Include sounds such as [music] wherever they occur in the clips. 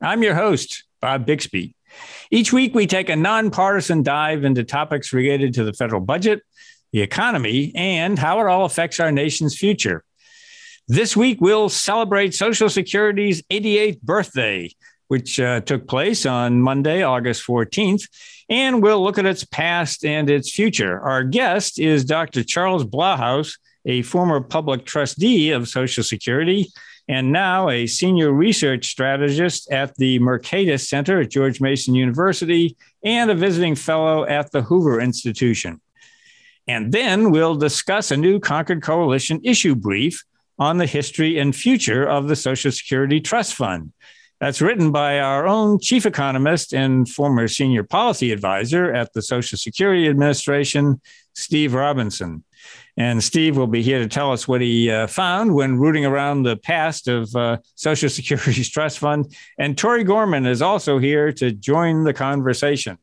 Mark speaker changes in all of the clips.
Speaker 1: I'm your host, Bob Bixby. Each week, we take a nonpartisan dive into topics related to the federal budget, the economy, and how it all affects our nation's future. This week, we'll celebrate Social Security's 88th birthday, which uh, took place on Monday, August 14th, and we'll look at its past and its future. Our guest is Dr. Charles Blahous, a former public trustee of Social Security and now a senior research strategist at the Mercatus Center at George Mason University and a visiting fellow at the Hoover Institution. And then we'll discuss a new Concord Coalition issue brief on the history and future of the Social Security Trust Fund. That's written by our own chief economist and former senior policy advisor at the Social Security Administration, Steve Robinson. And Steve will be here to tell us what he uh, found when rooting around the past of uh, Social [laughs] Security's trust fund. And Tori Gorman is also here to join the conversation.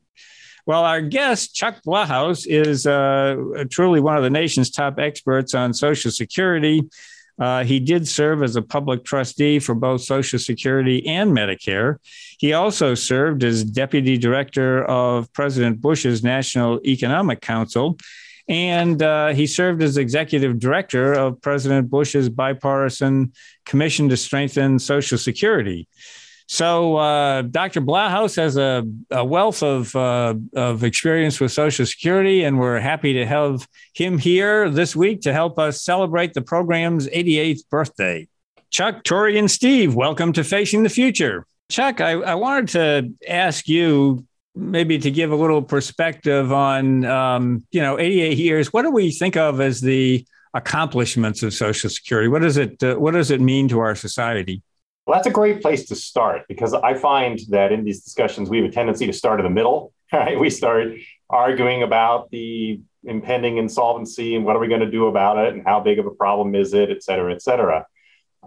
Speaker 1: Well, our guest, Chuck Blahous, is uh, truly one of the nation's top experts on Social Security. Uh, he did serve as a public trustee for both Social Security and Medicare. He also served as deputy director of President Bush's National Economic Council and uh, he served as executive director of President Bush's bipartisan commission to strengthen Social Security. So, uh, Dr. Blahous has a, a wealth of, uh, of experience with Social Security, and we're happy to have him here this week to help us celebrate the program's 88th birthday. Chuck, Tori, and Steve, welcome to Facing the Future. Chuck, I, I wanted to ask you maybe to give a little perspective on, um, you know, 88 years, what do we think of as the accomplishments of Social Security? What does it, uh, what does it mean to our society?
Speaker 2: Well, that's a great place to start because I find that in these discussions, we have a tendency to start in the middle, [laughs] right? We start arguing about the impending insolvency and what are we going to do about it and how big of a problem is it, et cetera, et cetera.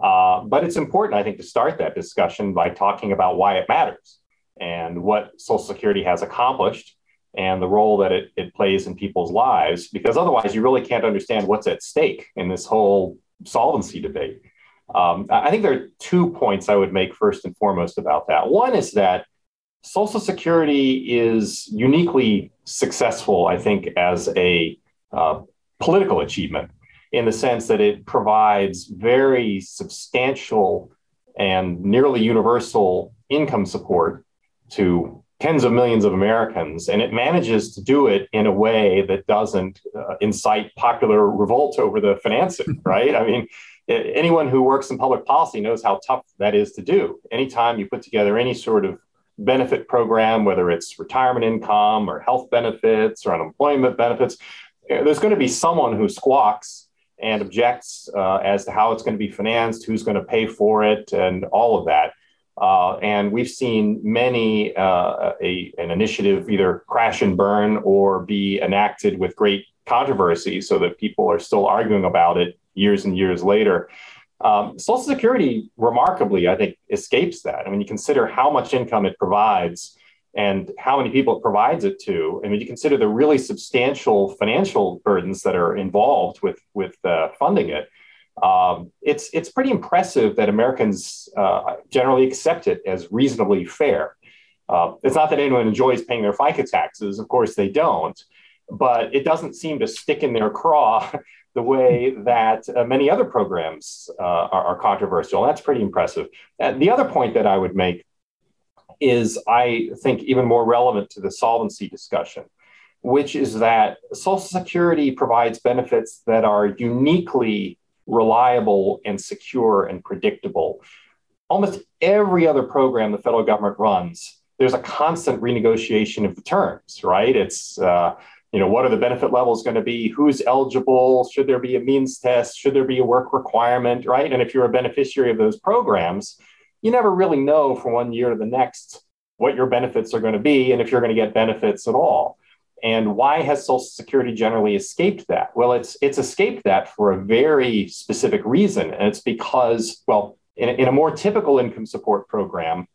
Speaker 2: Uh, but it's important, I think, to start that discussion by talking about why it matters and what Social Security has accomplished and the role that it, it plays in people's lives, because otherwise you really can't understand what's at stake in this whole solvency debate. Um, I think there are two points I would make first and foremost about that. One is that Social Security is uniquely successful, I think, as a uh, political achievement in the sense that it provides very substantial and nearly universal income support to tens of millions of Americans, and it manages to do it in a way that doesn't uh, incite popular revolt over the financing, [laughs] right? I mean, anyone who works in public policy knows how tough that is to do. Anytime you put together any sort of benefit program, whether it's retirement income or health benefits or unemployment benefits, eh, there's going to be someone who squawks and objects uh, as to how it's going to be financed, who's going to pay for it, and all of that. Uh, and we've seen many uh, a, an initiative either crash and burn or be enacted with great controversy so that people are still arguing about it years and years later. Um, Social Security, remarkably, I think, escapes that. I mean, you consider how much income it provides and how many people it provides it to. I mean, you consider the really substantial financial burdens that are involved with, with uh, funding it um, it's it's pretty impressive that Americans uh, generally accept it as reasonably fair. Uh, it's not that anyone enjoys paying their FICA taxes, of course they don't, but it doesn't seem to stick in their craw [laughs] the way that uh, many other programs uh, are, are, controversial. That's pretty impressive. And the other point that I would make is, I think, even more relevant to the solvency discussion, which is that Social Security provides benefits that are uniquely reliable and secure and predictable. Almost every other program the federal government runs, there's a constant renegotiation of the terms, right? It's, uh, you know, what are the benefit levels going to be? Who's eligible? Should there be a means test? Should there be a work requirement, right? And if you're a beneficiary of those programs, you never really know from one year to the next what your benefits are going to be and if you're going to get benefits at all. And why has Social Security generally escaped that? Well, it's it's escaped that for a very specific reason, and it's because, well, in, in a more typical income support program,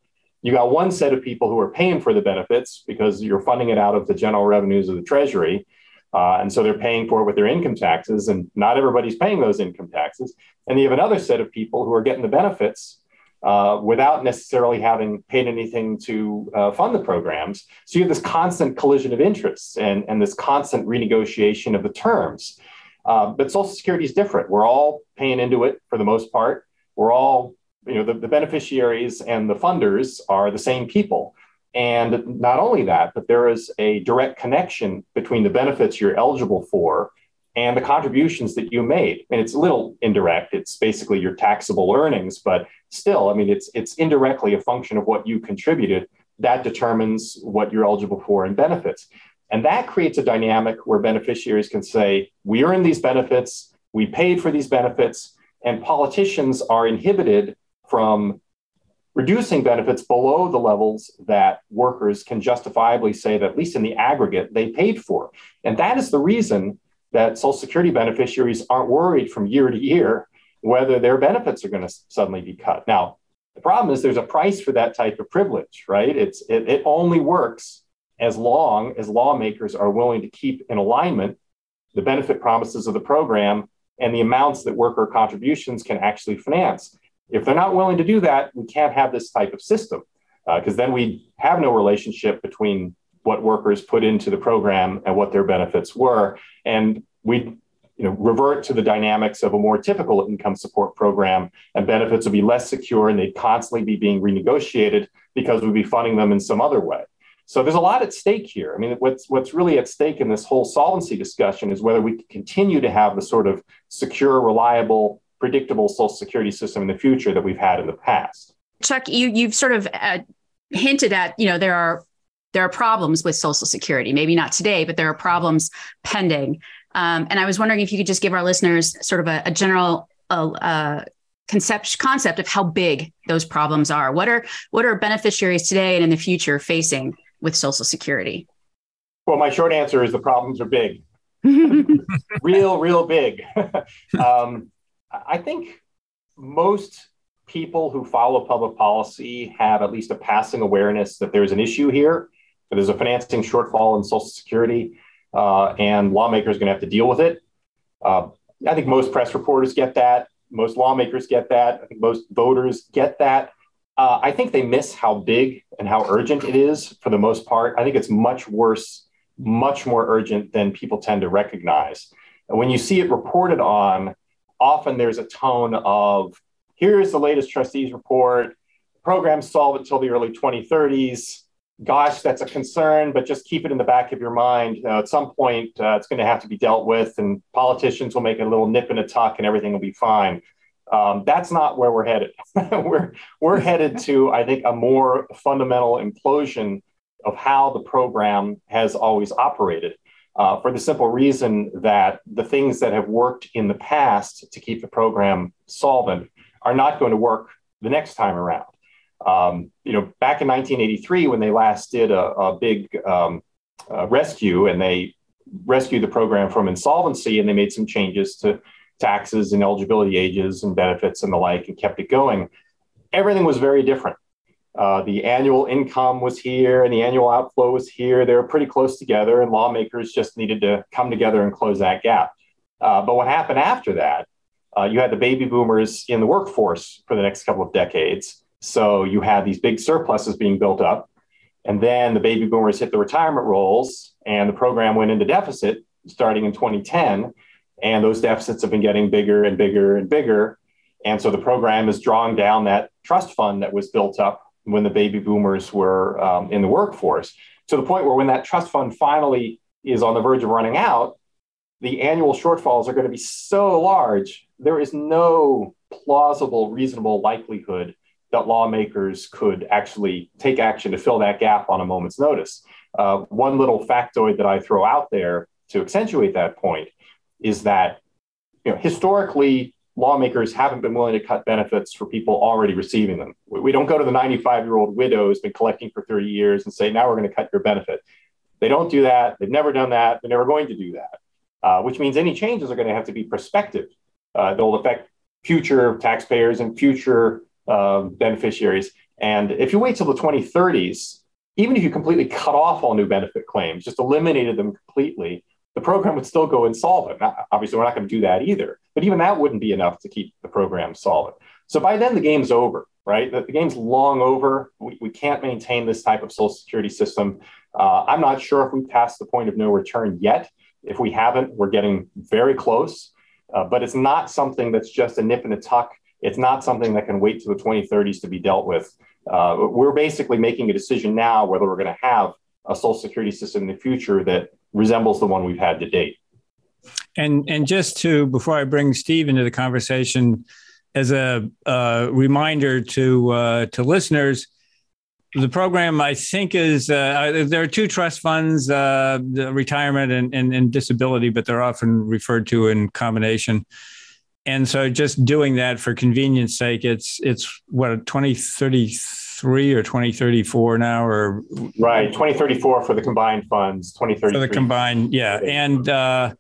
Speaker 2: you got one set of people who are paying for the benefits because you're funding it out of the general revenues of the Treasury, uh, and so they're paying for it with their income taxes, and not everybody's paying those income taxes. And you have another set of people who are getting the benefits uh, without necessarily having paid anything to uh, fund the programs. So you have this constant collision of interests and, and this constant renegotiation of the terms. Uh, but Social Security is different. We're all paying into it for the most part. We're all, you know, the, the beneficiaries and the funders are the same people. And not only that, but there is a direct connection between the benefits you're eligible for and the contributions that you made. And it's a little indirect. It's basically your taxable earnings, but still, I mean, it's it's indirectly a function of what you contributed that determines what you're eligible for in benefits. And that creates a dynamic where beneficiaries can say, we earn these benefits, we paid for these benefits, and politicians are inhibited from reducing benefits below the levels that workers can justifiably say that, at least in the aggregate, they paid for. And that is the reason that Social Security beneficiaries aren't worried from year to year whether their benefits are going to suddenly be cut. Now, the problem is there's a price for that type of privilege, right? It's it, it only works as long as lawmakers are willing to keep in alignment the benefit promises of the program and the amounts that worker contributions can actually finance. If they're not willing to do that, we can't have this type of system because uh, then we have no relationship between what workers put into the program and what their benefits were. And we you know, revert to the dynamics of a more typical income support program, and benefits would be less secure and they'd constantly be being renegotiated because we'd be funding them in some other way. So there's a lot at stake here. I mean, what's what's really at stake in this whole solvency discussion is whether we continue to have the sort of secure, reliable, predictable Social Security system in the future that we've had in the past.
Speaker 3: Chuck, you you've sort of uh, hinted at, you know, there are there are problems with Social Security. Maybe not today, but there are problems pending. Um, and I was wondering if you could just give our listeners sort of a, a general uh, concept concept of how big those problems are. What are what are beneficiaries today and in the future facing with Social Security?
Speaker 2: Well, my short answer is the problems are big, [laughs] real, real big. [laughs] um, I think most people who follow public policy have at least a passing awareness that there's an issue here That there's a financing shortfall in Social Security, uh, and lawmakers are going to have to deal with it. Uh, I think most press reporters get that. Most lawmakers get that. I think most voters get that. Uh, I think they miss how big and how urgent it is for the most part. I think it's much worse, much more urgent than people tend to recognize. And when you see it reported on, often there's a tone of here's the latest trustees report, programs solve until the early 2030s gosh, that's a concern, but just keep it in the back of your mind. Uh, at some point, uh, it's going to have to be dealt with, and politicians will make a little nip and a tuck, and everything will be fine. Um, that's not where we're headed. [laughs] we're we're headed to, I think, a more fundamental implosion of how the program has always operated. Uh, for the simple reason that the things that have worked in the past to keep the program solvent are not going to work the next time around. Um, you know, back in 1983, when they last did a, a big um, uh, rescue and they rescued the program from insolvency and they made some changes to taxes and eligibility ages and benefits and the like and kept it going, everything was very different. Uh, the annual income was here and the annual outflow was here. They were pretty close together, and lawmakers just needed to come together and close that gap. Uh, but what happened after that? Uh, you had the baby boomers in the workforce for the next couple of decades. So you had these big surpluses being built up. And then the baby boomers hit the retirement rolls, and the program went into deficit starting in 2010. And those deficits have been getting bigger and bigger and bigger. And so the program is drawing down that trust fund that was built up when the baby boomers were um, in the workforce to the point where when that trust fund finally is on the verge of running out, the annual shortfalls are going to be so large, there is no plausible, reasonable likelihood that lawmakers could actually take action to fill that gap on a moment's notice. Uh, one little factoid that I throw out there to accentuate that point is that you know, historically, lawmakers haven't been willing to cut benefits for people already receiving them. We don't go to the 95 year old widow who's been collecting for 30 years and say, now we're going to cut your benefit. They don't do that. They've never done that. They're never going to do that, uh, which means any changes are going to have to be prospective. Uh, they'll affect future taxpayers and future uh, beneficiaries. And if you wait till the 2030s, even if you completely cut off all new benefit claims, just eliminated them completely, the program would still go insolvent. Now, obviously, we're not going to do that either, but even that wouldn't be enough to keep the program solvent. So by then, the game's over, right? The, the game's long over. We, we can't maintain this type of Social Security system. Uh, I'm not sure if we've passed the point of no return yet. If we haven't, we're getting very close, uh, but it's not something that's just a nip and a tuck. It's not something that can wait to the 2030s to be dealt with. Uh, we're basically making a decision now whether we're going to have a Social Security system in the future that resembles the one we've had to date.
Speaker 1: And and just to before I bring Steve into the conversation, as a uh, reminder to uh, to listeners, the program I think is uh, there are two trust funds, uh, retirement and, and, and disability, but they're often referred to in combination. And so, just doing that for convenience sake, it's it's what twenty thirty three or 2034 now or?
Speaker 2: Right 2034 for the combined funds 2033
Speaker 1: for the combined yeah. And uh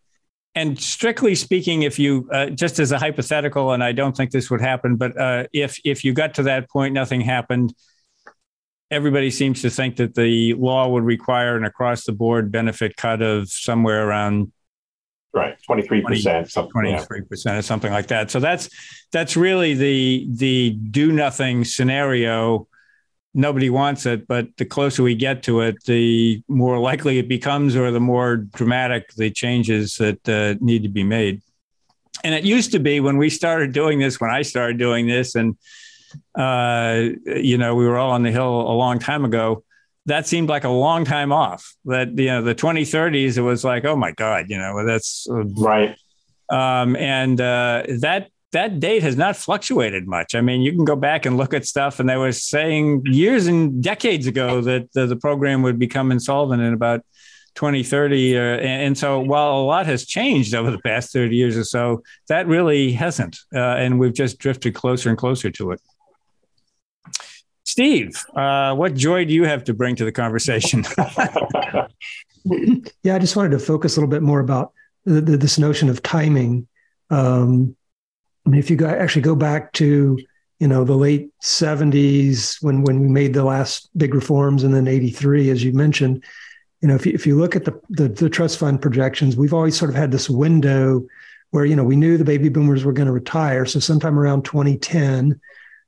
Speaker 1: and strictly speaking if you uh, just as a hypothetical and i don't think this would happen but uh, if if you got to that point nothing happened everybody seems to think that the law would require an across the board benefit cut of somewhere around
Speaker 2: right 23%
Speaker 1: 23% or something like that so that's that's really the the do nothing scenario nobody wants it, but the closer we get to it, the more likely it becomes, or the more dramatic the changes that uh, need to be made. And it used to be when we started doing this, when I started doing this, and uh, you know, we were all on the hill a long time ago. That seemed like a long time off. That you know, the 2030s, it was like, oh my god, you know, that's
Speaker 2: right.
Speaker 1: Um, and uh, that that date has not fluctuated much. I mean, you can go back and look at stuff, and they were saying years and decades ago that the, the program would become insolvent in about 2030. Uh, and, so, while a lot has changed over the past 30 years or so, that really hasn't. Uh, and we've just drifted closer and closer to it. Steve, uh, what joy do you have to bring to the conversation? [laughs]
Speaker 4: yeah, I just wanted to focus a little bit more about the, the, this notion of timing. Um, I mean, if you go, actually go back to you know the late 70s when when we made the last big reforms and then 83 as you mentioned you know if you, if you look at the, the, the trust fund projections we've always sort of had this window where you know we knew the baby boomers were going to retire so sometime around 2010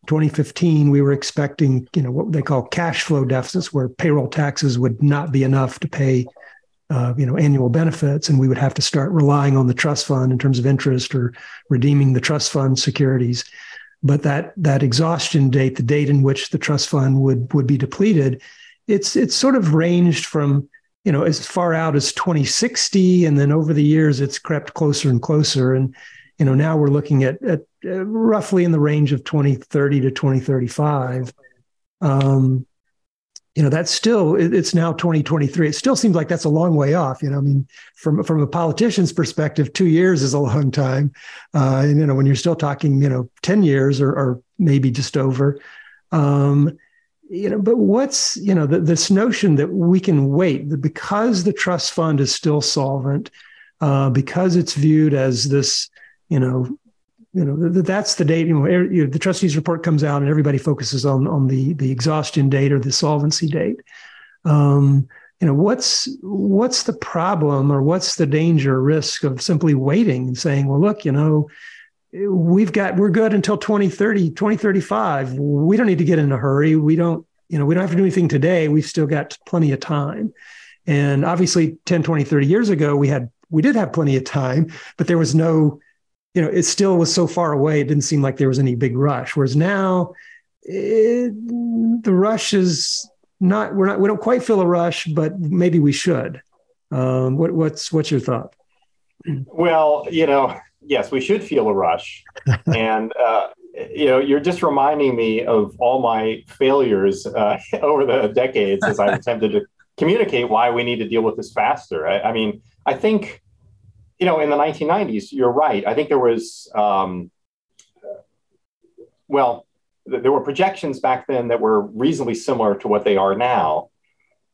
Speaker 4: 2015 we were expecting you know what they call cash flow deficits where payroll taxes would not be enough to pay uh, you know annual benefits, and we would have to start relying on the trust fund in terms of interest or redeeming the trust fund securities. But that that exhaustion date, the date in which the trust fund would would be depleted, it's it's sort of ranged from you know as far out as 2060, and then over the years it's crept closer and closer, and you know now we're looking at, at roughly in the range of 2030 to 2035. Um, you know that's still it's now 2023 it still seems like that's a long way off you know i mean from from a politician's perspective two years is a long time. Uh, and you know when you're still talking you know 10 years or, or maybe just over. Um, you know but what's you know the, this notion that we can wait that because the trust fund is still solvent uh, because it's viewed as this you know you know that's the date. You know, the trustees report comes out, and everybody focuses on on the the exhaustion date or the solvency date. Um, you know, what's what's the problem, or what's the danger, risk of simply waiting and saying, well, look, you know, we've got we're good until 2030, 2035. We don't need to get in a hurry. We don't, you know, we don't have to do anything today. We've still got plenty of time. And obviously 10, 20, 30 years ago, we had we did have plenty of time, but there was no you know, it still was so far away. It didn't seem like there was any big rush. Whereas now, it, the rush is not. We're not. We don't quite feel a rush, but maybe we should. Um, what, what's what's your thought?
Speaker 2: Well, you know, yes, we should feel a rush, [laughs] and uh, you know, you're just reminding me of all my failures uh, [laughs] over the decades as I've attempted to communicate why we need to deal with this faster. I, I mean, I think you know, in the 1990s, you're right. I think there was um, well, th- there were projections back then that were reasonably similar to what they are now.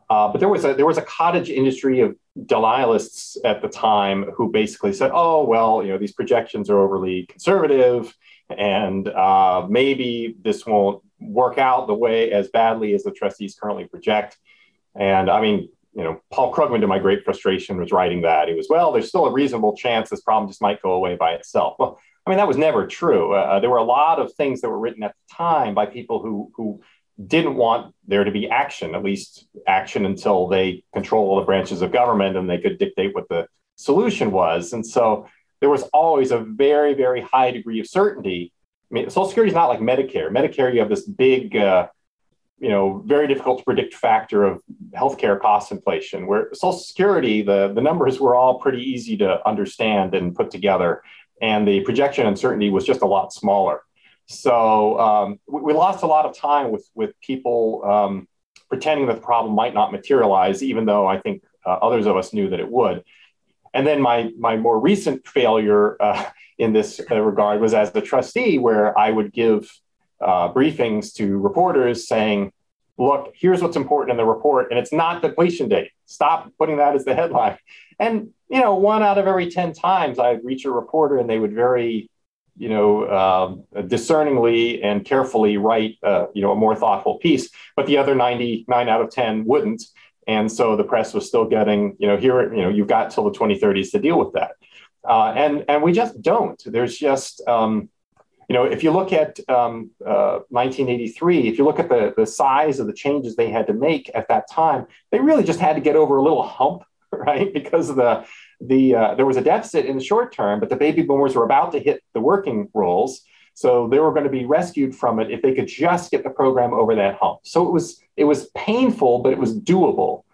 Speaker 2: Uh, but there was a there was a cottage industry of denialists at the time who basically said, "Oh well, you know these projections are overly conservative, and uh, maybe this won't work out the way as badly as the trustees currently project." And I mean, you know, Paul Krugman, to my great frustration, was writing that he was, "Well, there's still a reasonable chance this problem just might go away by itself." Well, I mean, that was never true. Uh, there were a lot of things that were written at the time by people who who didn't want there to be action, at least action until they control all the branches of government and they could dictate what the solution was. And so there was always a very, very high degree of certainty. I mean, Social Security is not like Medicare. Medicare, you have this big, uh, you know, very difficult to predict factor of healthcare cost inflation. Where Social Security, the the numbers were all pretty easy to understand and put together, and the projection uncertainty was just a lot smaller. So um, we, we, lost a lot of time with with people um, pretending that the problem might not materialize, even though I think uh, others of us knew that it would. And then my my more recent failure uh, in this uh, regard was as the trustee, where I would give uh, briefings to reporters saying, "Look, here's what's important in the report, and it's not the completion date. Stop putting that as the headline." And you know, one out of every ten times, I'd reach a reporter, and they would very you know, um, discerningly and carefully write, uh, you know, a more thoughtful piece. But the other 99 out of 10 wouldn't. And so the press was still getting, you know, here, you know, you've got till the 2030s to deal with that. Uh, and, and we just don't. There's just, um, you know, if you look at um, uh, 1983, if you look at the, the size of the changes they had to make at that time, they really just had to get over a little hump, [laughs] right? Because of the, the uh, there was a deficit in the short term, but the baby boomers were about to hit the working rolls. So they were going to be rescued from it if they could just get the program over that hump. So it was it was painful, but it was doable.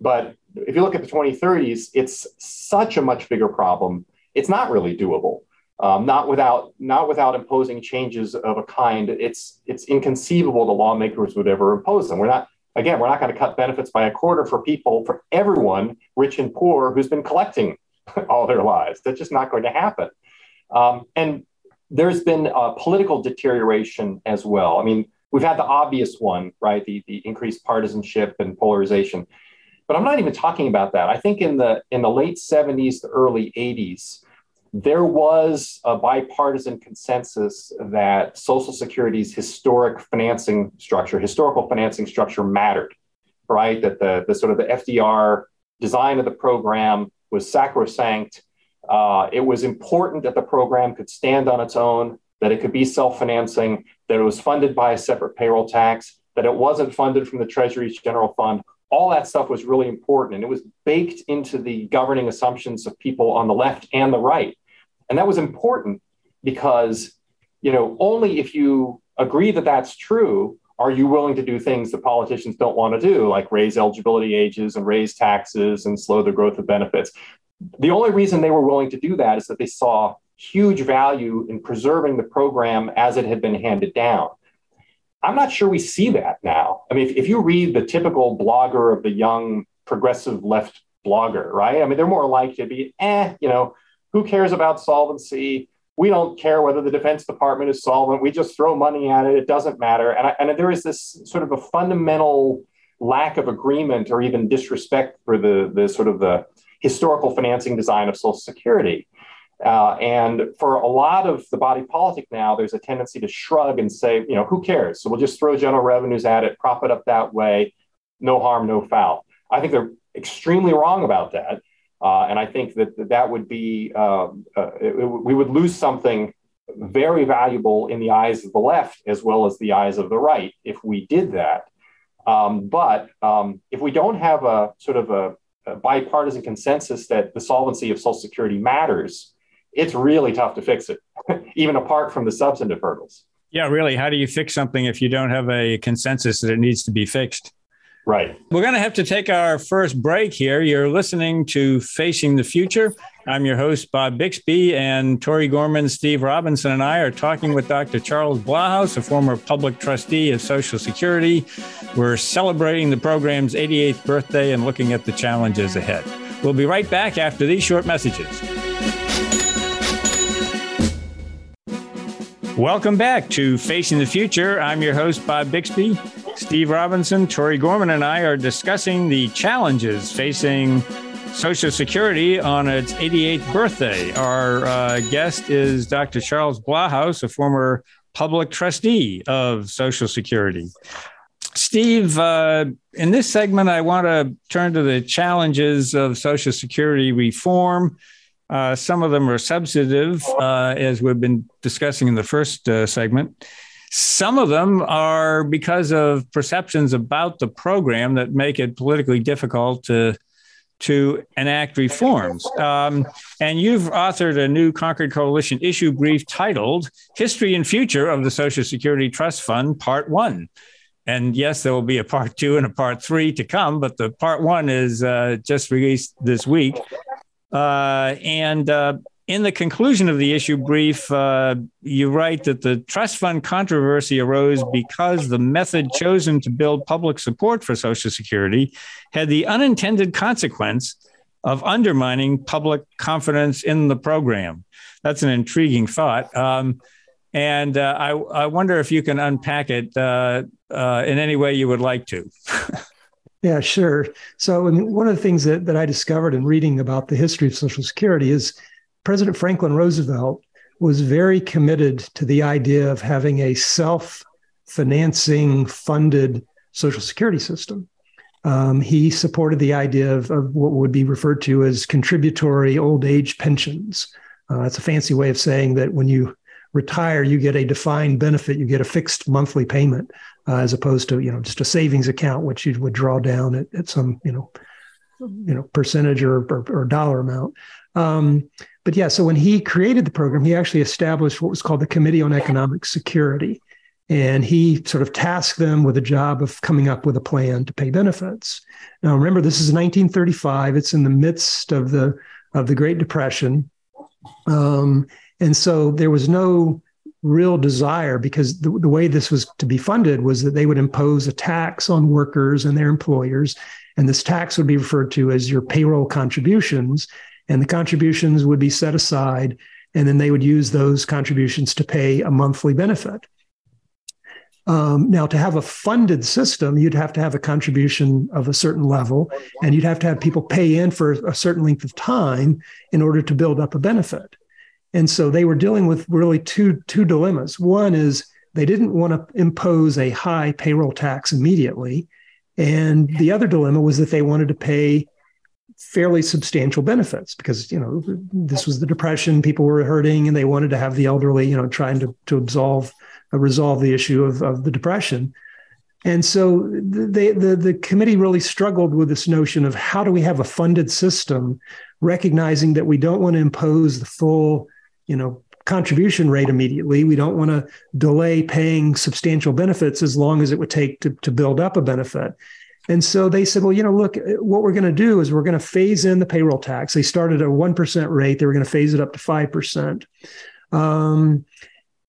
Speaker 2: But if you look at the 2030s, it's such a much bigger problem. It's not really doable. Um, not without not without imposing changes of a kind. It's it's inconceivable the lawmakers would ever impose them. We're not Again, we're not going to cut benefits by a quarter for people, for everyone, rich and poor, who's been collecting [laughs] all their lives. That's just not going to happen. Um, and there's been a political deterioration as well. I mean, we've had the obvious one, right? The, the increased partisanship and polarization. But I'm not even talking about that. I think in the in the late 70s to early 80s, there was a bipartisan consensus that Social Security's historic financing structure, historical financing structure mattered, right? That the, the sort of the FDR design of the program was sacrosanct. Uh, it was important that the program could stand on its own, that it could be self financing, that it was funded by a separate payroll tax, that it wasn't funded from the Treasury's general fund. All that stuff was really important. And it was baked into the governing assumptions of people on the left and the right. And that was important because, you know, only if you agree that that's true are you willing to do things that politicians don't want to do, like raise eligibility ages and raise taxes and slow the growth of benefits. The only reason they were willing to do that is that they saw huge value in preserving the program as it had been handed down. I'm not sure we see that now. I mean, if, if you read the typical blogger of the young progressive left blogger, right? I mean, they're more likely to be, eh, you know, who cares about solvency? We don't care whether the Defense Department is solvent. We just throw money at it. It doesn't matter. And, I, and there is this sort of a fundamental lack of agreement or even disrespect for the, the sort of the historical financing design of Social Security. Uh, and for a lot of the body politic now, there's a tendency to shrug and say, you know, who cares? So we'll just throw general revenues at it, prop it up that way, no harm, no foul. I think they're extremely wrong about that. Uh, and I think that that would be, um, uh, it, we would lose something very valuable in the eyes of the left as well as the eyes of the right if we did that. Um, but um, if we don't have a sort of a, a, bipartisan consensus that the solvency of Social Security matters, it's really tough to fix it, [laughs] even apart from the substantive hurdles.
Speaker 1: Yeah, really. How do you fix something if you don't have a consensus that it needs to be fixed?
Speaker 2: Right.
Speaker 1: We're going to have to take our first break here. You're listening to Facing the Future. I'm your host, Bob Bixby, and Tori Gorman, Steve Robinson, and I are talking with Dr. Charles Blahous, a former public trustee of Social Security. We're celebrating the program's 88th birthday and looking at the challenges ahead. We'll be right back after these short messages. Welcome back to Facing the Future. I'm your host, Bob Bixby. Steve Robinson, Tori Gorman, and I are discussing the challenges facing Social Security on its 88th birthday. Our uh, guest is Dr. Charles Blahous, a former public trustee of Social Security. Steve, uh, in this segment, I want to turn to the challenges of Social Security reform. Uh, some of them are substantive, uh, as we've been discussing in the first uh, segment. Some of them are because of perceptions about the program that make it politically difficult to to enact reforms. Um, and you've authored a new Concord Coalition issue brief titled History and Future of the Social Security Trust Fund, Part One. And yes, there will be a part two and a part three to come, but the part one is uh, just released this week. Uh, and uh, in the conclusion of the issue brief, uh, you write that the trust fund controversy arose because the method chosen to build public support for Social Security had the unintended consequence of undermining public confidence in the program. That's an intriguing thought. Um, and uh, I, I, wonder if you can unpack it uh, uh, in any way you would like to. [laughs]
Speaker 4: yeah, sure. So, one of the things that, that I discovered in reading about the history of Social Security is President Franklin Roosevelt was very committed to the idea of having a self financing funded Social Security system. Um, he supported the idea of, of, what would be referred to as contributory old age pensions. Uh, that's a fancy way of saying that when you retire, you get a defined benefit, you get a fixed monthly payment, uh, as opposed to you know just a savings account which you would draw down at, at some you know you know percentage or, or, or dollar amount. Um, but yeah, so when he created the program, he actually established what was called the Committee on Economic Security. And he sort of tasked them with a job of coming up with a plan to pay benefits. Now, remember, this is 1935. It's in the midst of the of the Great Depression, um, and so there was no real desire because the, the way this was to be funded was that they would impose a tax on workers and their employers, and this tax would be referred to as your payroll contributions and the contributions would be set aside, and then they would use those contributions to pay a monthly benefit. Um, now, to have a funded system, you'd have to have a contribution of a certain level, and you'd have to have people pay in for a certain length of time in order to build up a benefit. And so they were dealing with really two, two dilemmas. One is they didn't want to impose a high payroll tax immediately. And the other dilemma was that they wanted to pay fairly substantial benefits because you know this was the depression people were hurting and they wanted to have the elderly you know trying to to absolve uh, resolve the issue of, of the depression and so they, the the committee really struggled with this notion of how do we have a funded system recognizing that we don't want to impose the full you know contribution rate immediately we don't want to delay paying substantial benefits as long as it would take to, to build up a benefit and so they said, well, you know, look, what we're going to do is we're going to phase in the payroll tax. They started at a 1% rate, they were going to phase it up to 5%. Um,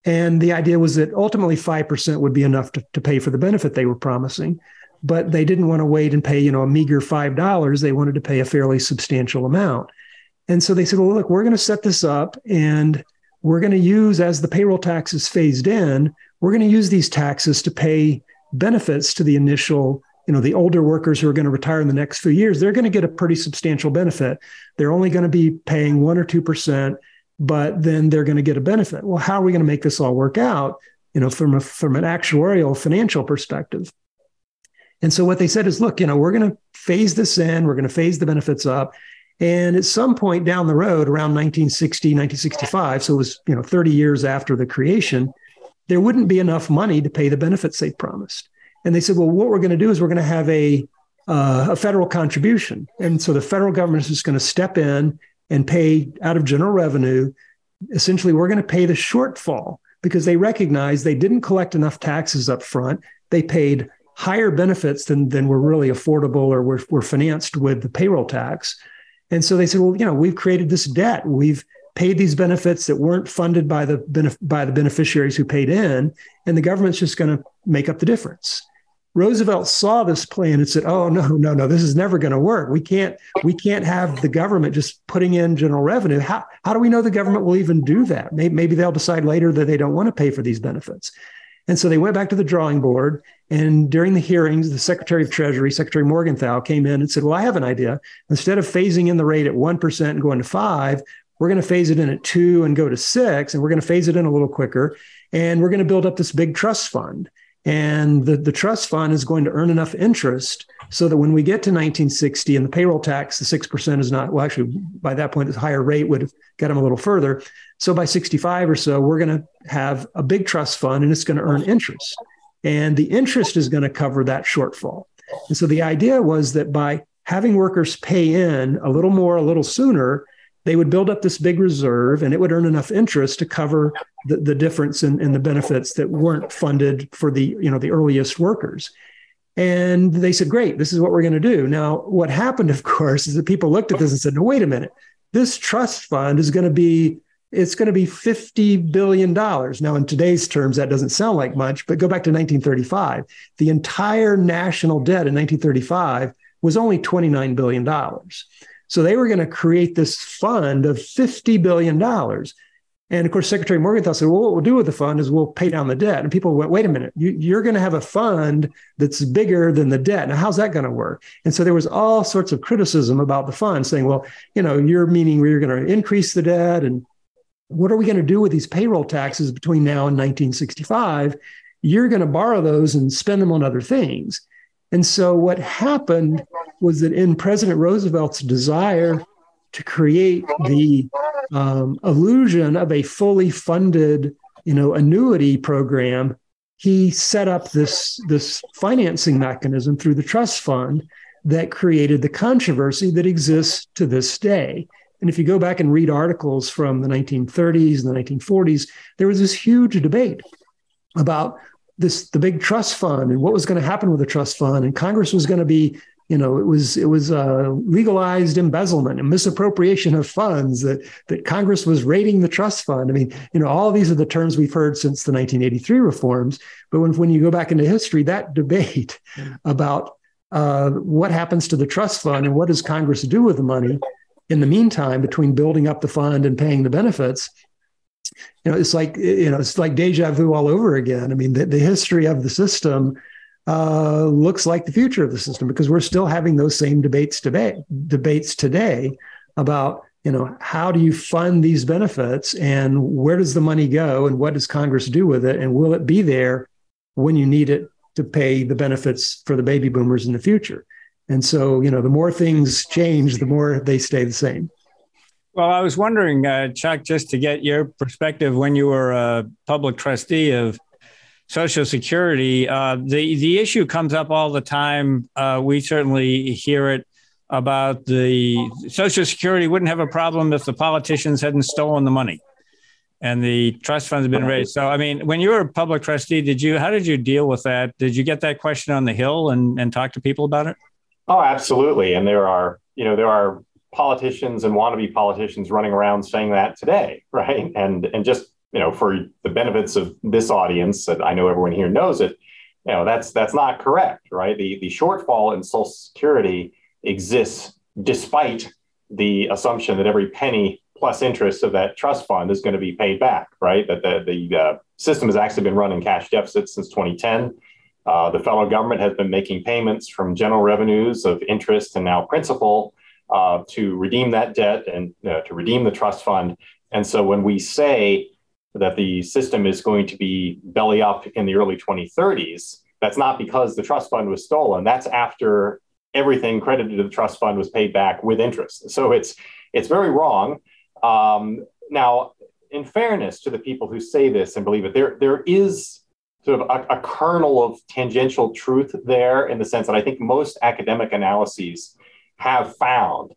Speaker 4: and the idea was that ultimately 5% would be enough to, to pay for the benefit they were promising. But they didn't want to wait and pay, you know, a meager $5. They wanted to pay a fairly substantial amount. And so they said, well, look, we're going to set this up and we're going to use, as the payroll tax is phased in, we're going to use these taxes to pay benefits to the initial you know the older workers who are going to retire in the next few years. They're going to get a pretty substantial benefit. They're only going to be paying 1 or 2% but then they're going to get a benefit. Well how are we going to make this all work out you know from a from an actuarial financial perspective? And so what they said is look you know we're going to phase this in we're going to phase the benefits up and at some point down the road around 1960 1965 so it was you know 30 years after the creation there wouldn't be enough money to pay the benefits they promised and they said, well, what we're going to do is we're going to have a uh, a federal contribution, and so the federal government is going to step in and pay out of general revenue. Essentially, we're going to pay the shortfall because they recognized they didn't collect enough taxes up front. They paid higher benefits than than were really affordable or were, were financed with the payroll tax. And so they said, well, you know, we've created this debt. We've paid these benefits that weren't funded by the benef- by the beneficiaries who paid in, and the government's just going to make up the difference. Roosevelt saw this plan and said, "Oh no, no, no, this is never going to work. We can't, we can't have the government just putting in general revenue. How how do we know the government will even do that? Maybe, maybe they'll decide later that they don't want to pay for these benefits." And so they went back to the drawing board. And during the hearings, the Secretary of Treasury, Secretary Morgenthau, came in and said, Well, I have an idea. Instead of phasing in the rate at 1% and going to five, we're going to phase it in at two and go to six, and we're going to phase it in a little quicker. And we're going to build up this big trust fund. And the, the trust fund is going to earn enough interest so that when we get to 1960 and the payroll tax, the 6% is not, well, actually, by that point, the higher rate would have got them a little further. So by 65 or so, we're going to have a big trust fund and it's going to earn interest. And the interest is going to cover that shortfall. And so the idea was that by having workers pay in a little more, a little sooner, they would build up this big reserve and it would earn enough interest to cover the, the difference in, in the benefits that weren't funded for the you know the earliest workers. And they said great this is what we're going to do. Now what happened [laughs] of course is that people looked at this and said no wait a minute. This trust fund is going to be it's going to be 50 billion dollars. Now in today's terms that doesn't sound like much but go back to 1935 the entire national debt in 1935 was only 29 billion dollars so they were going to create this fund of $50 billion. And of course, Secretary Morgenthau said, well, what we'll do with the fund is we'll pay down the debt. And people went, wait a minute, you, are going to have a fund that's bigger than the debt. Now, how's that going to work? And so there was all sorts of criticism about the fund saying, well, you know, you're meaning we're going to increase the debt. And what are we going to do with these payroll taxes between now and 1965? You're going to borrow those and spend them on other things. And so what happened was that in President Roosevelt's desire to create the um, illusion of a fully funded, you know, annuity program, he set up this this financing mechanism through the trust fund that created the controversy that exists to this day. And if you go back and read articles from the 1930s and the 1940s, there was this huge debate about this the big trust fund and what was going to happen with the trust fund. And congress was going to be you know it was it was uh, legalized embezzlement and misappropriation of funds that that congress was raiding the trust fund. I mean you know all these are the terms we've heard since the 1983 reforms. But when, when you go back into history that debate about uh, what happens to the trust fund and what does congress do with the money in the meantime between building up the fund and paying the benefits you know, it's like you know, it's like deja vu all over again. I mean, the, the history of the system uh, looks like the future of the system because we're still having those same debates today. Debates today about you know how do you fund these benefits and where does the money go and what does Congress do with it and will it be there when you need it to pay the benefits for the baby boomers in the future? And so, you know, the more things change, the more they stay the same.
Speaker 1: Well, I was wondering, uh, Chuck, just to get your perspective when you were a public trustee of Social Security, uh, the the issue comes up all the time. Uh, we certainly hear it about the Social Security wouldn't have a problem if the politicians hadn't stolen the money, and the trust funds have been raised. So, I mean, when you were a public trustee, did you how did you deal with that? Did you get that question on the Hill and and talk to people about it?
Speaker 2: Oh, absolutely. And there are you know there are politicians and wannabe politicians running around saying that today, [laughs] right? And and just you know for the benefits of this audience, that I know everyone here knows it, you know that's that's not correct, right? The the shortfall in Social Security exists despite the assumption that every penny plus interest of that trust fund is going to be paid back, right? That the the uh, system has actually been running cash deficits since 2010. Uh, the federal government has been making payments from general revenues of interest and now principal uh, to redeem that debt and uh, to redeem the trust fund. And so when we say that the system is going to be belly up in the early 2030s, that's not because the trust fund was stolen. That's after everything credited to the trust fund was paid back with interest. So it's it's very wrong. Um, now, in fairness to the people who say this and believe it, there there is sort of a, a kernel of tangential truth there in the sense that I think most academic analyses have found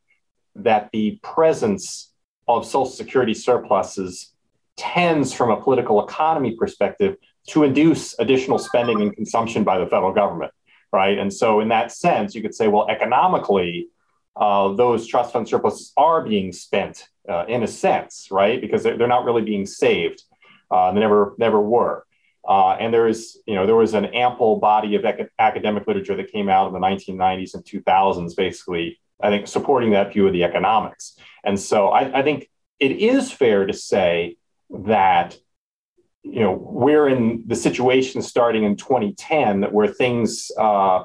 Speaker 2: that the presence of Social Security surpluses tends, from a political economy perspective, to induce additional spending and consumption by the federal government, right? And so, in that sense, you could say, well, economically, uh, those trust fund surpluses are being spent uh, in a sense, right? Because they're, they're not really being saved. Uh, they never, never were. Uh, and there is, you know, there was an ample body of ec- academic literature that came out in the 1990s and 2000s, basically, I think, supporting that view of the economics. And so I, I think it is fair to say that, you know, we're in the situation starting in 2010 where things uh,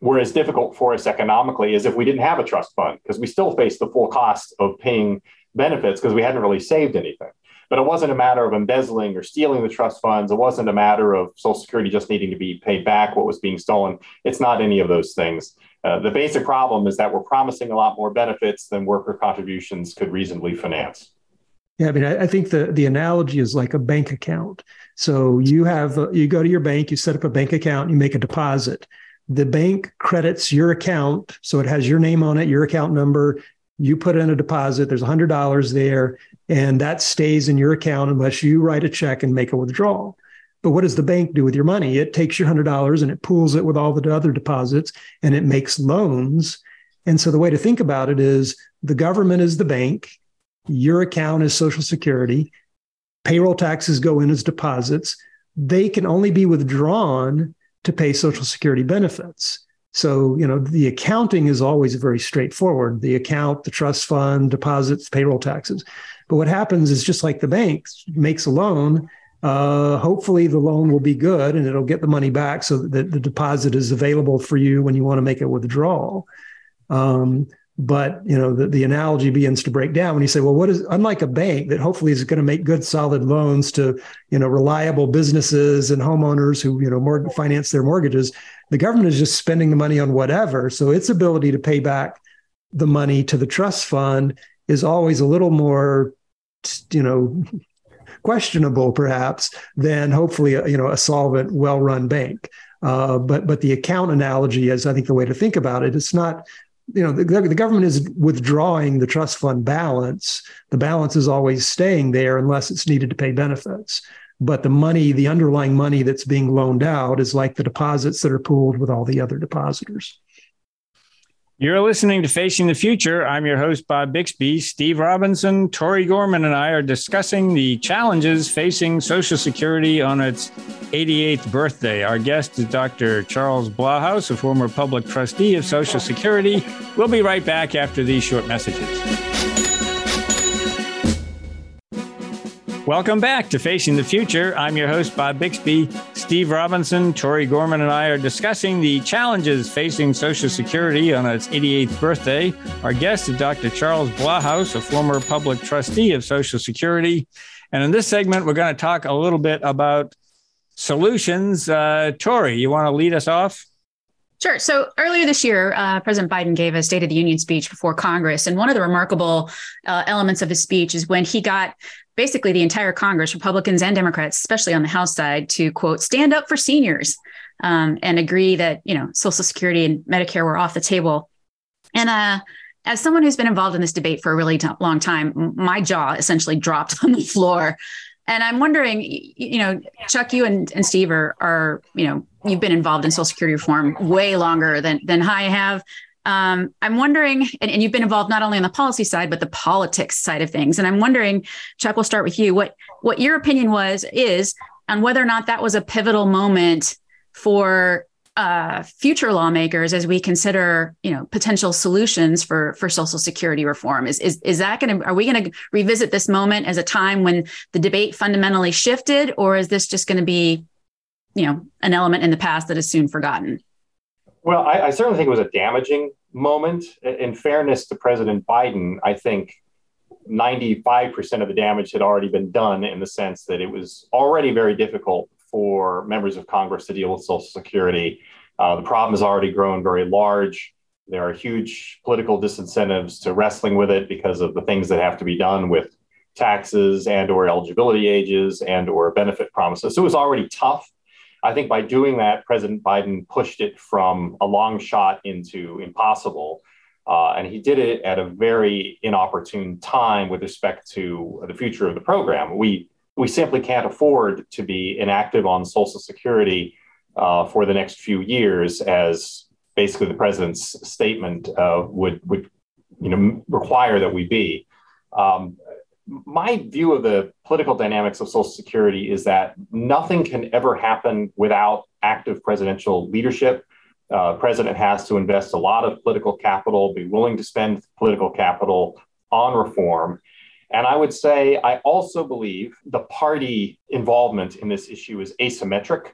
Speaker 2: were as difficult for us economically as if we didn't have a trust fund, because we still face the full cost of paying benefits because we hadn't really saved anything. But it wasn't a matter of embezzling or stealing the trust funds. It wasn't a matter of Social Security just needing to be paid back what was being stolen. It's not any of those things. Uh, the basic problem is that we're promising a lot more benefits than worker contributions could reasonably finance.
Speaker 4: Yeah, I mean, I, I think the the analogy is like a bank account. So you have uh, you go to your bank, you set up a bank account, you make a deposit. The bank credits your account, so it has your name on it, your account number. You put in a deposit. There's hundred dollars there, and that stays in your account unless you write a check and make a withdrawal. But what does the bank do with your money? It takes your hundred dollars and it pools it with all the other deposits and it makes loans. And so the way to think about it is the government is the bank, your account is Social Security, payroll taxes go in as deposits. They can only be withdrawn to pay Social Security benefits. So, you know, the accounting is always very straightforward the account, the trust fund, deposits, payroll taxes. But what happens is just like the bank makes a loan, uh, hopefully the loan will be good and it'll get the money back so that the deposit is available for you when you want to make a withdrawal. Um, but you know the, the analogy begins to break down when you say well what is unlike a bank that hopefully is going to make good solid loans to you know reliable businesses and homeowners who you know finance their mortgages the government is just spending the money on whatever. So its ability to pay back the money to the trust fund is always a little more you know questionable perhaps than hopefully a, you know a solvent well-run bank. Uh, but but the account analogy is i think the way to think about it. It's not you know the, the government is withdrawing the trust fund balance. The balance is always staying there unless it's needed to pay benefits. But the money the underlying money that's being loaned out is like the deposits that are pooled with all the other depositors
Speaker 1: you're listening to Facing the Future. I'm your host, Bob Bixby. Steve Robinson, Tori Gorman, and I are discussing the challenges facing Social Security on its 88th birthday. Our guest is Dr. Charles Blahous, a former public trustee of Social Security. We'll be right back after these short messages. Welcome back to Facing the Future. I'm your host, Bob Bixby. Steve Robinson, Tori Gorman, and I are discussing the challenges facing Social Security on its 88th birthday. Our guest is Dr. Charles Blahous, a former public trustee of Social Security. And in this segment, we're going to talk a little bit about solutions. Uh, Tori, you want to lead us off?
Speaker 3: Sure. So earlier this year, uh, President Biden gave a State of the Union speech before Congress. And one of the remarkable uh, elements of his speech is when he got basically the entire Congress, Republicans and Democrats, especially on the House side, to quote, stand up for seniors um, and agree that, you know, Social Security and Medicare were off the table. And uh, as someone who's been involved in this debate for a really t- long time, my jaw essentially dropped [laughs] on the floor. And I'm wondering, you know, Chuck, you and, and Steve are, are, you know, you've been involved in Social Security reform way longer than than I have. Um, I'm wondering, and, and, you've been involved not only on the policy side but the politics side of things. And I'm wondering, Chuck, we'll start with you. What what your opinion was is on whether or not that was a pivotal moment for uh, future lawmakers as we consider, you know, potential solutions for for Social Security reform. Is is is that going to? Are we going to revisit this moment as a time when the debate fundamentally shifted, or is this just going to be, you know, an element in the past that is soon forgotten?
Speaker 2: Well, I, I, certainly think it was a damaging moment. In fairness to President Biden, I think 95% of the damage had already been done in the sense that it was already very difficult for members of Congress to deal with Social Security. Uh, the problem has already grown very large. There are huge political disincentives to wrestling with it because of the things that have to be done with taxes and or eligibility ages and or benefit promises. So it was already tough I think by doing that, President Biden pushed it from a long shot into impossible. Uh, and he did it at a very inopportune time with respect to the future of the program. We, we simply can't afford to be inactive on Social Security uh, for the next few years, as basically the president's statement uh, would, would you know, require that we be. Um, my view of the political dynamics of Social Security is that nothing can ever happen without active presidential leadership. Uh, president has to invest a lot of political capital, be willing to spend political capital on reform. And I would say I also believe the party involvement in this issue is asymmetric.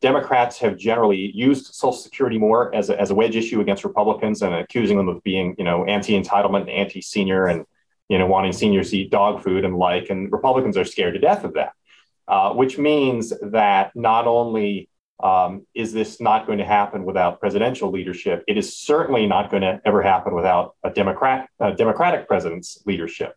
Speaker 2: Democrats have generally used Social Security more as a, as a wedge issue against Republicans and accusing them of being, you know, anti-entitlement and anti-senior and, you know, wanting seniors to eat dog food and like. And Republicans are scared to death of that, uh, which means that not only um, is this not going to happen without presidential leadership, it is certainly not going to ever happen without a Democrat, a Democratic president's leadership.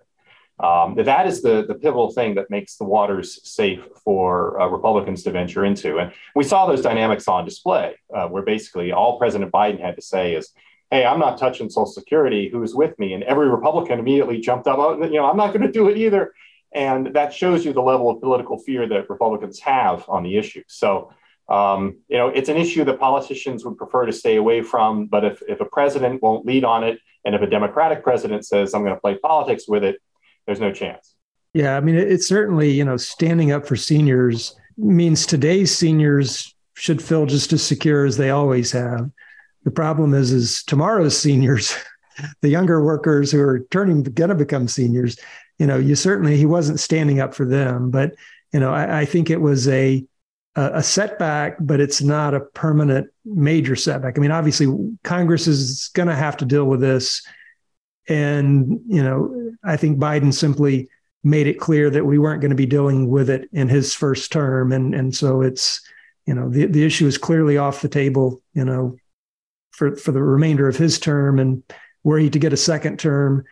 Speaker 2: Um, that is the, the pivotal thing that makes the waters safe for uh, Republicans to venture into. And we saw those dynamics on display, uh, where basically all President Biden had to say is, hey, I'm not touching Social Security. Who's with me? And every Republican immediately jumped up, oh, you know, I'm not going to do it either. And that shows you the level of political fear that Republicans have on the issue. So, um, you know, it's an issue that politicians would prefer to stay away from. But if, if a president won't lead on it, and if a Democratic president says, I'm going to play politics with it, there's no chance.
Speaker 4: Yeah, I mean, it's certainly you know standing up for seniors means today's seniors should feel just as secure as they always have. The problem is, is tomorrow's seniors, [laughs] the younger workers who are turning going to become seniors. You know, you certainly he wasn't standing up for them, but you know, I, I think it was a a setback, but it's not a permanent major setback. I mean, obviously, Congress is going to have to deal with this and, you know, I think Biden simply made it clear that we weren't going to be dealing with it in his first term. And, and so it's, you know, the, the issue is clearly off the table, you know, for, for the remainder of his term and were he to get a second term,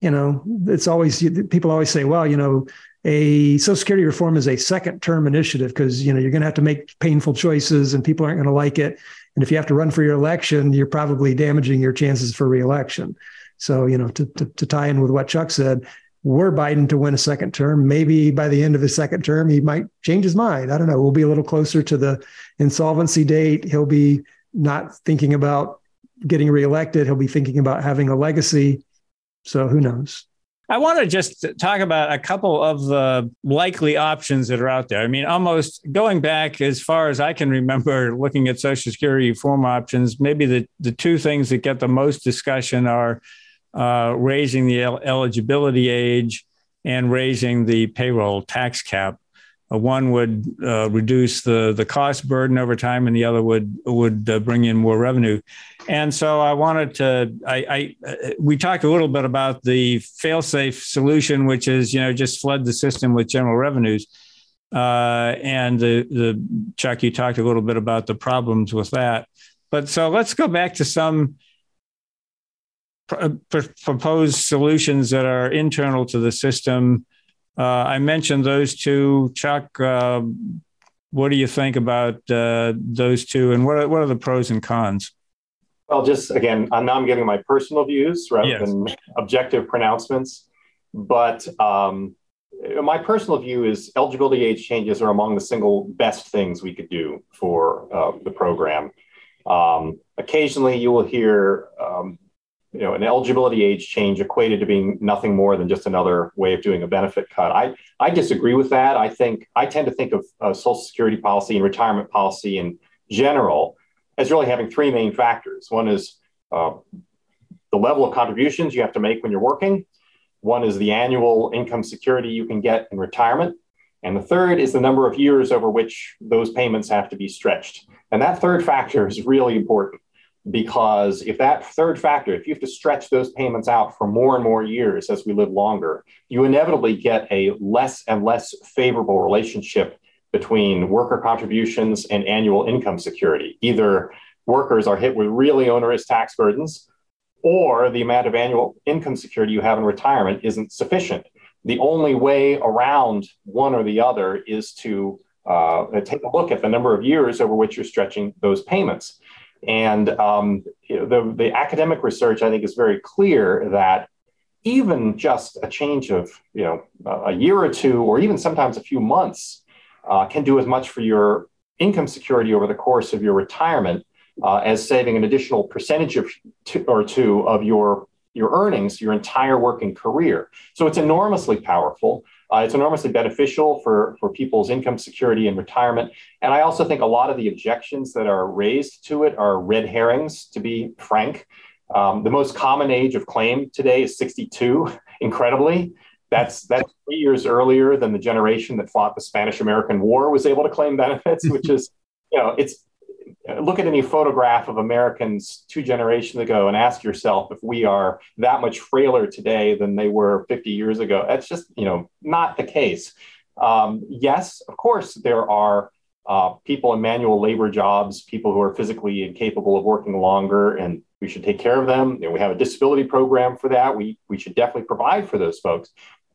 Speaker 4: you know, it's always, people always say, well, you know, a social security reform is a second term initiative because, you know, you're going to have to make painful choices and people aren't going to like it. And if you have to run for your election, you're probably damaging your chances for reelection. So, you know, to, to, to tie in with what Chuck said, were Biden to win a second term, maybe by the end of his second term, he might change his mind. I don't know. We'll be a little closer to the insolvency date. He'll be not thinking about getting reelected. He'll be thinking about having a legacy. So who knows?
Speaker 1: I want to just talk about a couple of the likely options that are out there. I mean, almost going back as far as I can remember [laughs] looking at Social Security reform options, maybe the, the two things that get the most discussion are uh, raising the el- eligibility age and raising the payroll tax cap. Uh, one would uh, reduce the the cost burden over time, and the other would would uh, bring in more revenue. And so I wanted to. I, I uh, we talked a little bit about the fail-safe solution, which is you know just flood the system with general revenues. Uh, and the the Chuck, you talked a little bit about the problems with that. But so let's go back to some proposed solutions that are internal to the system. Uh, I mentioned those two. Chuck, uh, what do you think about uh, those two, and what are, what are the pros and cons?
Speaker 2: Well, just again, now I'm giving my personal views rather yes. than [laughs] objective pronouncements. But um, my personal view is eligibility age changes are among the single best things we could do for uh, the program. Um, occasionally, you will hear um, you know, an eligibility age change equated to being nothing more than just another way of doing a benefit cut. I, I disagree with that. I think I tend to think of uh, Social Security policy and retirement policy in general as really having three main factors. One is uh, the level of contributions you have to make when you're working. One is the annual income security you can get in retirement. And the third is the number of years over which those payments have to be stretched. And that third factor is really important because if that third factor, if you have to stretch those payments out for more and more years as we live longer, you inevitably get a less and less favorable relationship between worker contributions and annual income security. Either workers are hit with really onerous tax burdens, or the amount of annual income security you have in retirement isn't sufficient. The only way around one or the other is to uh, take a look at the number of years over which you're stretching those payments. And um, the, the academic research, I think, is very clear that even just a change of you know a year or two, or even sometimes a few months, uh, can do as much for your income security over the course of your retirement uh, as saving an additional percentage of two, or two of your your earnings your entire working career. So it's enormously powerful. Uh, it's enormously beneficial for, for people's income security and retirement. And I also think a lot of the objections that are raised to it are red herrings, to be frank. Um, the most common age of claim today is 62, incredibly. That's, that's three years earlier than the generation that fought the Spanish American War was able to claim benefits, which is, you know, it's look at any photograph of Americans two generations ago and ask yourself if we are that much frailer today than they were 50 years ago. That's just, you know, not the case. Um, yes, of course, there are uh, people in manual labor jobs, people who are physically incapable of working longer, and we should take care of them. We have a disability program for that. We, we should definitely provide for those folks.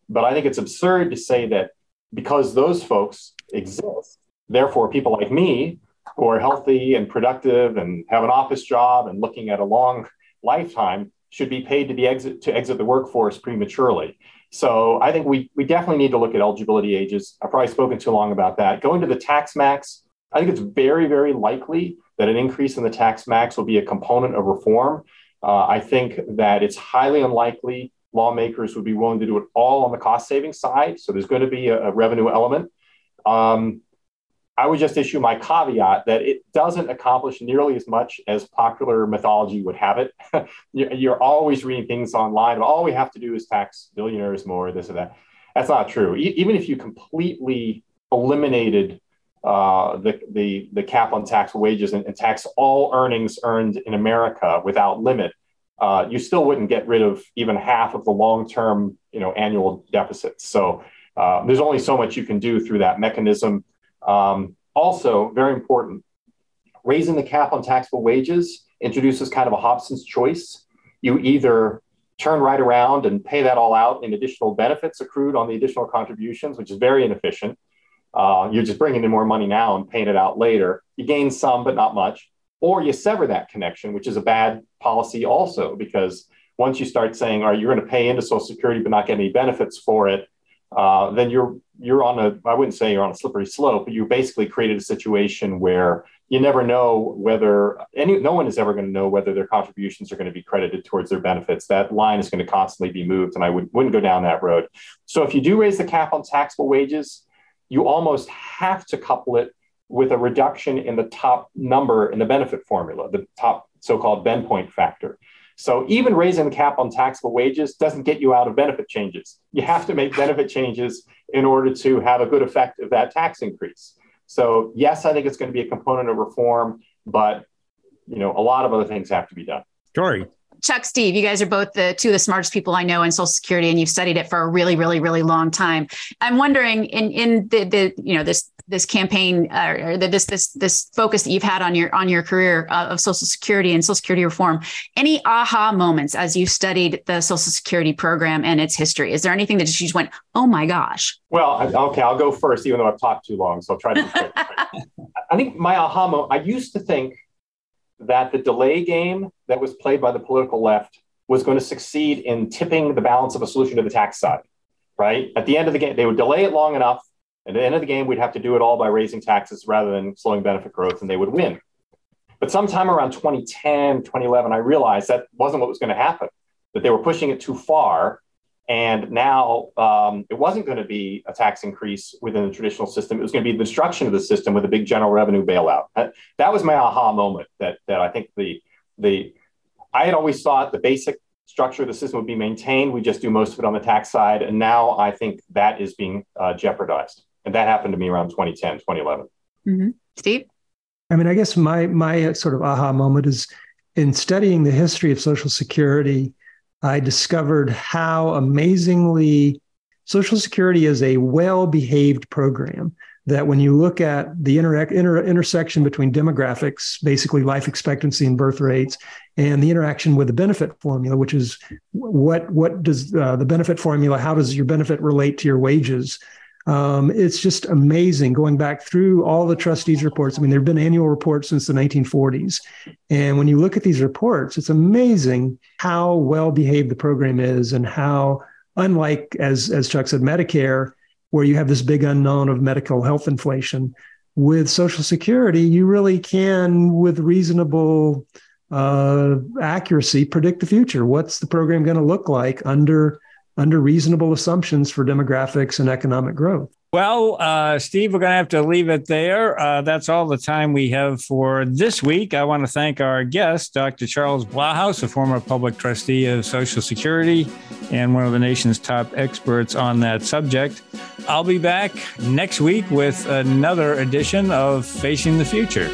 Speaker 2: But I think it's absurd to say that because those folks exist, therefore people like me who are healthy and productive and have an office job and looking at a long lifetime should be paid to be exit to exit the workforce prematurely. So I think we we definitely need to look at eligibility ages. I've probably spoken too long about that. Going to the tax max, I think it's very very likely that an increase in the tax max will be a component of reform. Uh, I think that it's highly unlikely lawmakers would be willing to do it all on the cost saving side. So there's going to be a, a revenue element. Um, I would just issue my caveat that it doesn't accomplish nearly as much as popular mythology would have it. [laughs] You're always reading things online. All we have to do is tax billionaires more, this or that. That's not true. even if you completely eliminated uh, the, the, the cap on tax wages and, and, tax all earnings earned in America without limit, uh, you still wouldn't get rid of even half of the long-term, you know, annual deficits. So uh, there's only so much you can do through that mechanism. Um, also, very important, raising the cap on taxable wages introduces kind of a Hobson's choice. You either turn right around and pay that all out in additional benefits accrued on the additional contributions, which is very inefficient. Uh, you're just bringing in more money now and paying it out later. You gain some, but not much. Or you sever that connection, which is a bad policy also, because once you start saying, all right, you're going to pay into Social Security but not get any benefits for it, uh, then you're you're on a I wouldn't say you're on a slippery slope, but you basically created a situation where you never know whether any no one is ever going to know whether their contributions are going to be credited towards their benefits. That line is going to constantly be moved, and I would, wouldn't go down that road. So if you do raise the cap on taxable wages, you almost have to couple it with a reduction in the top number in the benefit formula, the top so-called bend point factor. So even raising the cap on taxable wages doesn't get you out of benefit changes. You have to make benefit changes in order to have a good effect of that tax increase. So yes, I think it's going to be a component of reform, but you know, a lot of other things have to be done.
Speaker 1: Tori.
Speaker 3: Chuck, Steve, you guys are both the two of the smartest people I know in Social Security, and you've studied it for a really, really, really long time. I'm wondering, in in the the you know this this campaign uh, or this this this focus that you've had on your on your career uh, of Social Security and Social Security reform, any aha moments as you studied the Social Security program and its history? Is there anything that just went, oh my gosh?
Speaker 2: Well, okay, I'll go first, even though I've talked too long, so I'll try to. [laughs] I think my aha moment. I used to think that the delay game that was played by the political left was going to succeed in tipping the balance of a solution to the tax side, right? At the end of the game, they would delay it long enough. At the end of the game, we'd have to do it all by raising taxes rather than slowing benefit growth, and they would win. But sometime around 2010, 2011, I realized that wasn't what was going to happen, that they were pushing it too far and now um, it wasn't going to be a tax increase within the traditional system. It was going to be the destruction of the system with a big general revenue bailout. That, that was my aha moment that, that I think the, the, I had always thought the basic structure of the system would be maintained. We just do most of it on the tax side. And now I think that is being uh, jeopardized. And that happened to me around 2010, 2011.
Speaker 3: Mm-hmm. Steve?
Speaker 4: I mean, I guess my, my sort of aha moment is in studying the history of Social Security I discovered how amazingly Social Security is a well behaved program. That when you look at the inter- inter- intersection between demographics, basically life expectancy and birth rates, and the interaction with the benefit formula, which is what what does uh, the benefit formula? How does your benefit relate to your wages? Um, it's just amazing going back through all the trustees reports. I mean, there have been annual reports since the 1940s. And when you look at these reports, it's amazing how well behaved the program is and how, unlike, as, as Chuck said, Medicare, where you have this big unknown of medical health inflation, with Social Security, you really can, with reasonable uh, accuracy predict the future. What's the program going to look like under under reasonable assumptions for demographics and economic growth?
Speaker 1: Well, uh, Steve, we're going to have to leave it there. Uh, that's all the time we have for this week. I want to thank our guest, Dr. Charles Blahous, a former public trustee of Social Security and one of the nation's top experts on that subject. I'll be back next week with another edition of Facing the Future.